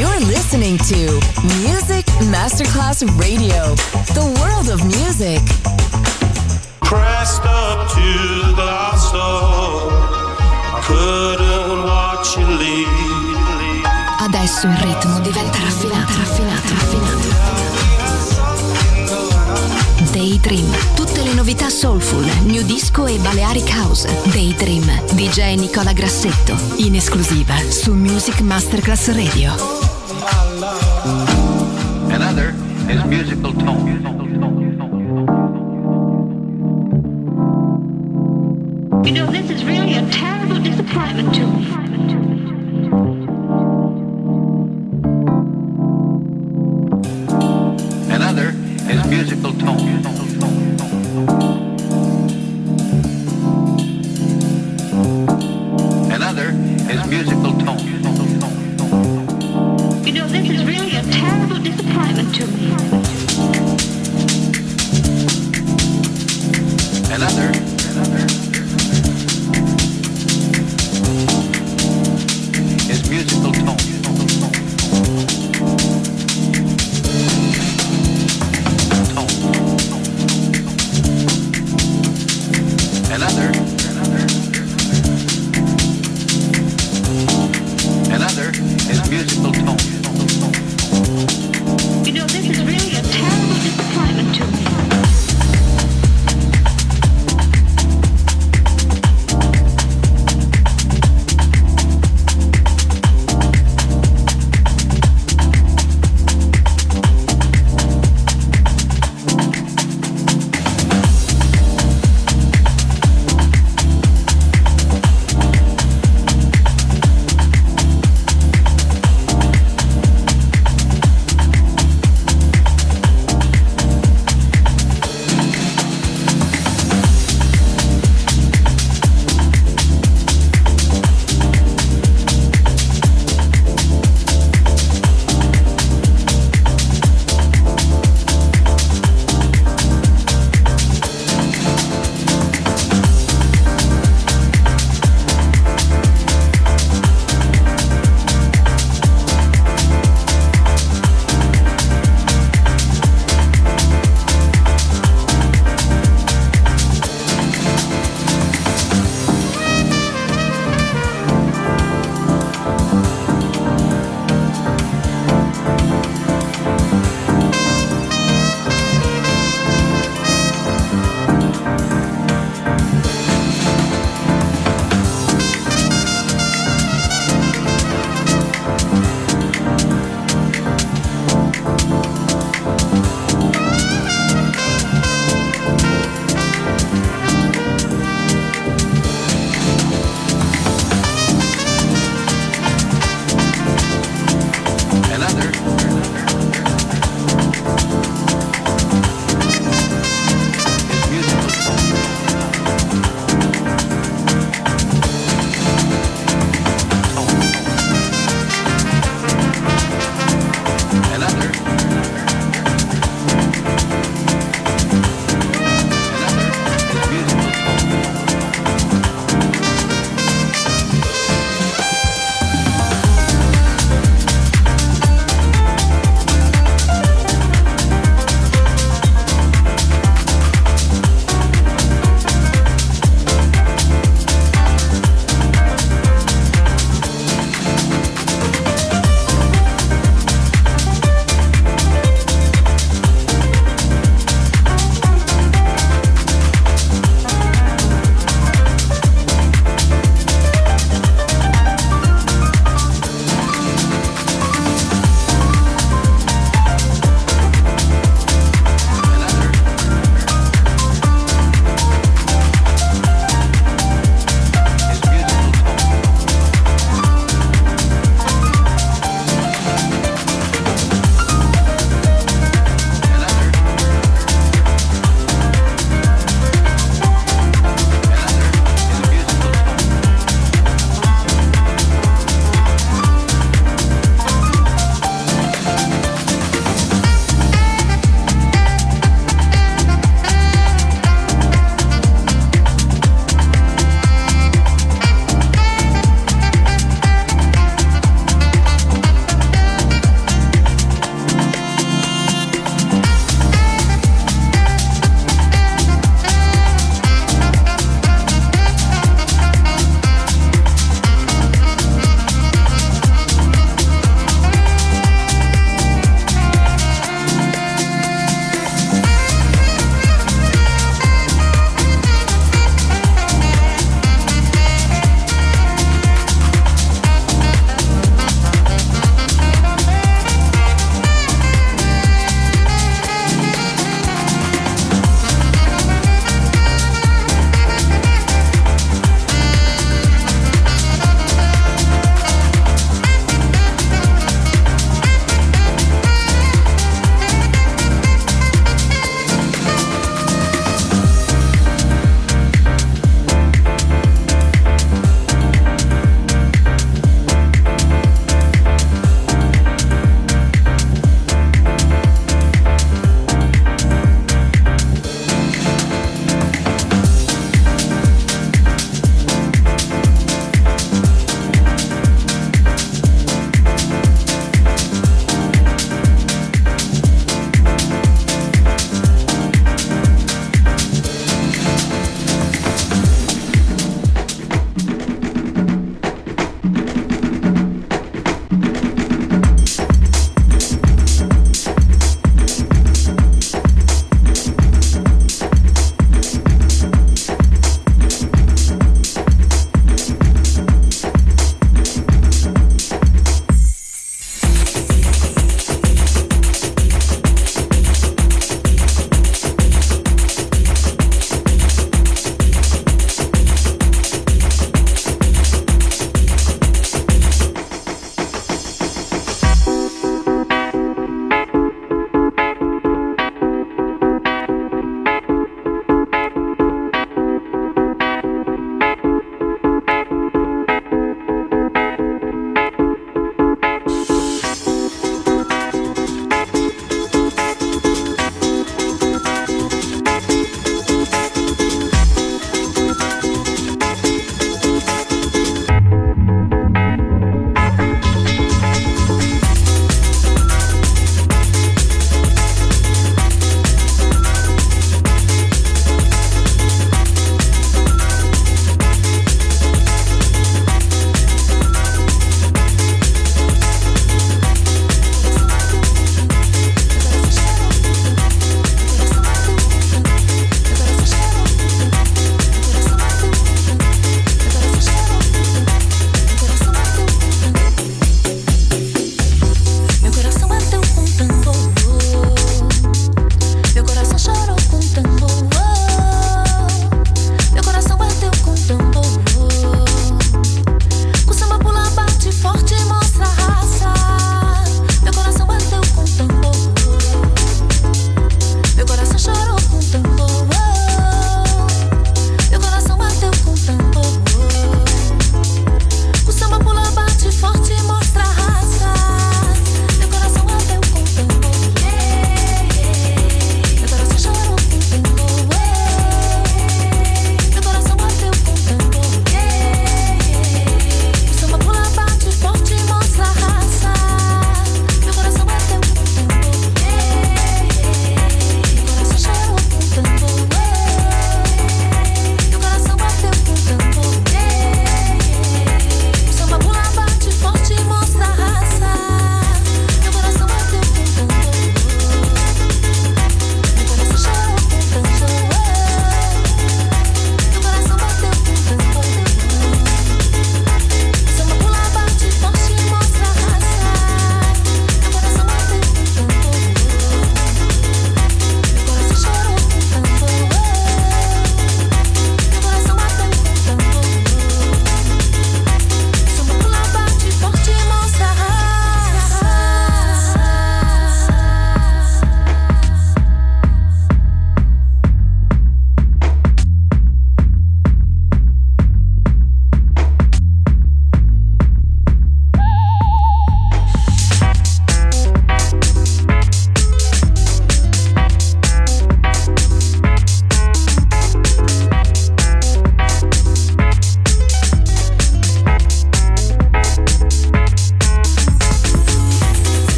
You're listening to Music Masterclass Radio, the world of music. Pressed up to the glass door, I couldn't watch you leave. Adesso il ritmo diventa raffinato, raffinato, raffinato. Daydream, tutte le novità soulful, new disco e Balearic House. Daydream, DJ Nicola Grassetto, in esclusiva su Music Masterclass Radio. Another is musical tone. You know, this is really a terrible disappointment to me.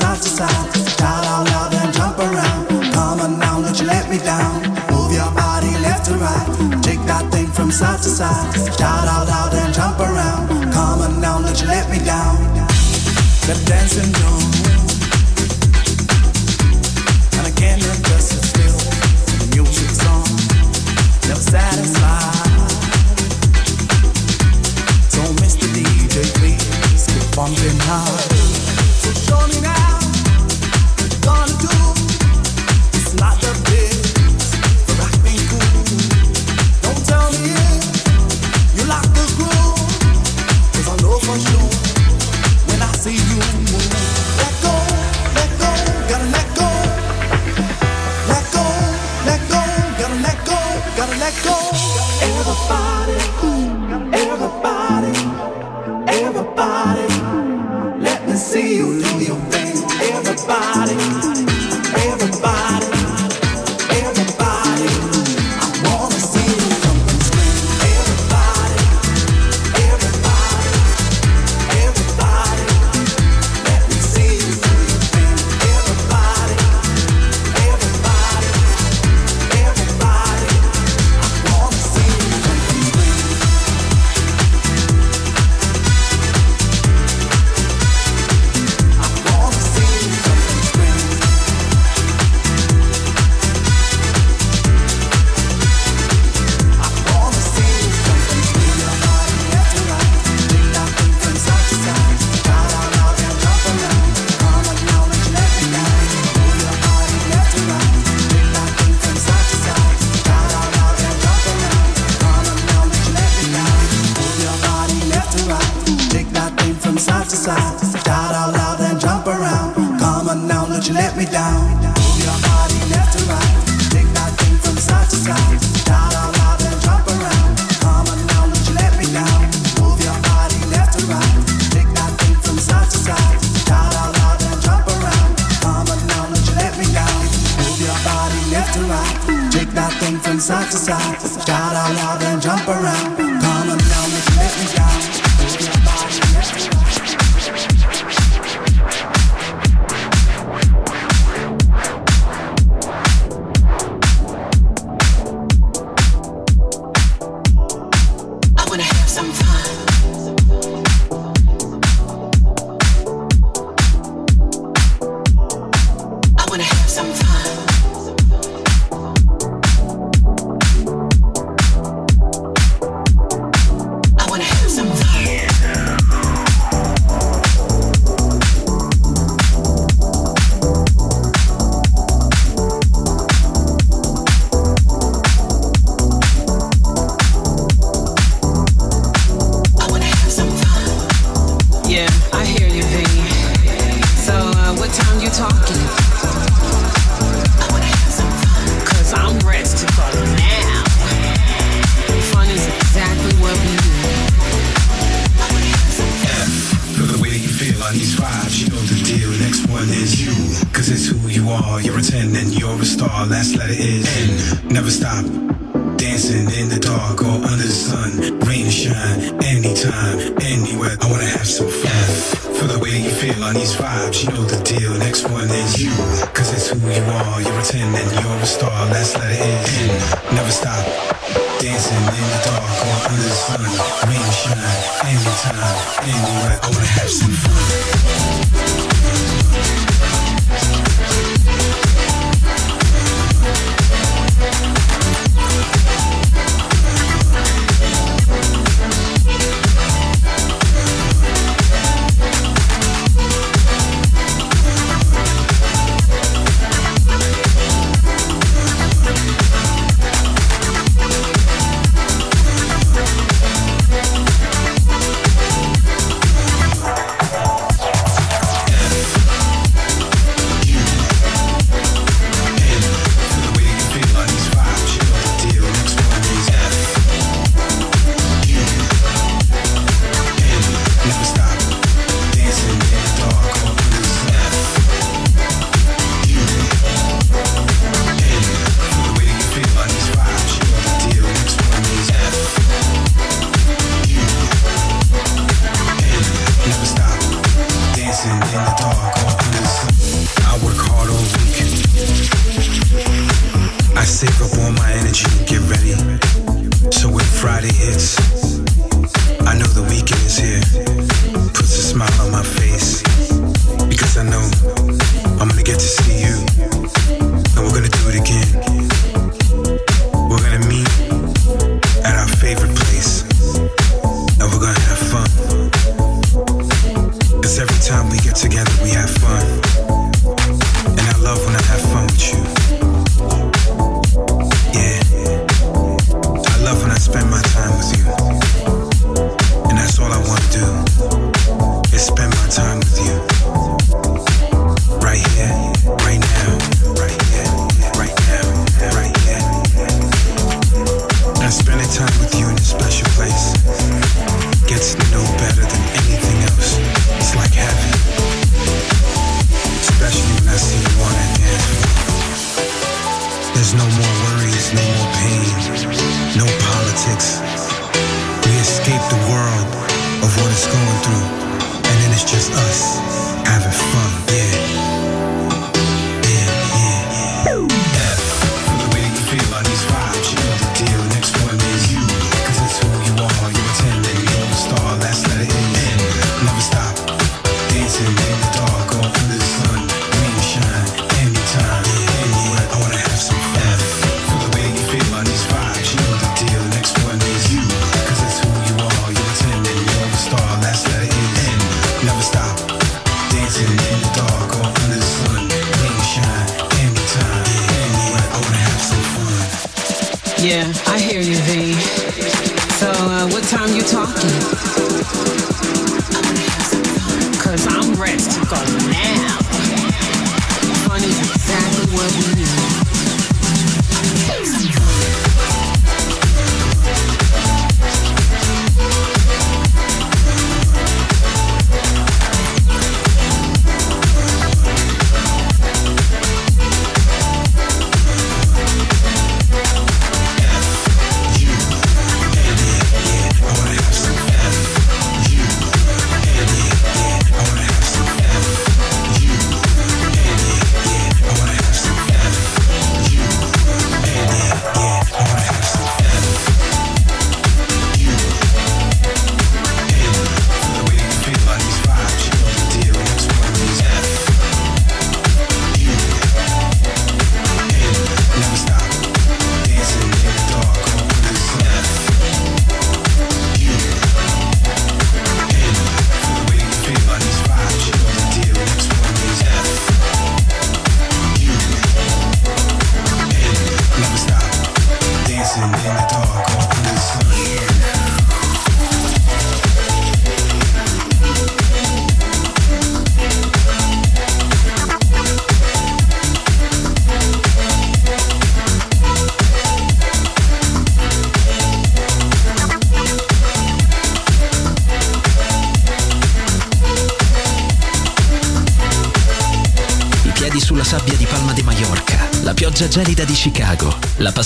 side to side. Shout out loud and jump around. Come on now, don't you let me down. Move your body left to right. Take that thing from side to side. Shout out loud and jump around. Come on now, don't you let me down. The dancing room. sound. Shout out loud and jump around. Come on now, don't you let me down. never stop. Dancing in the dark or under the sun, rain or shine, anytime, anywhere. I wanna have some fun. for the way you feel on these vibes, you know the deal. Next one is you, cause it's who you are. You're a 10 and you're a star. Last letter is N. Never stop. Dancing in the dark or under the sun, rain or shine, anytime, anywhere. I wanna have some fun.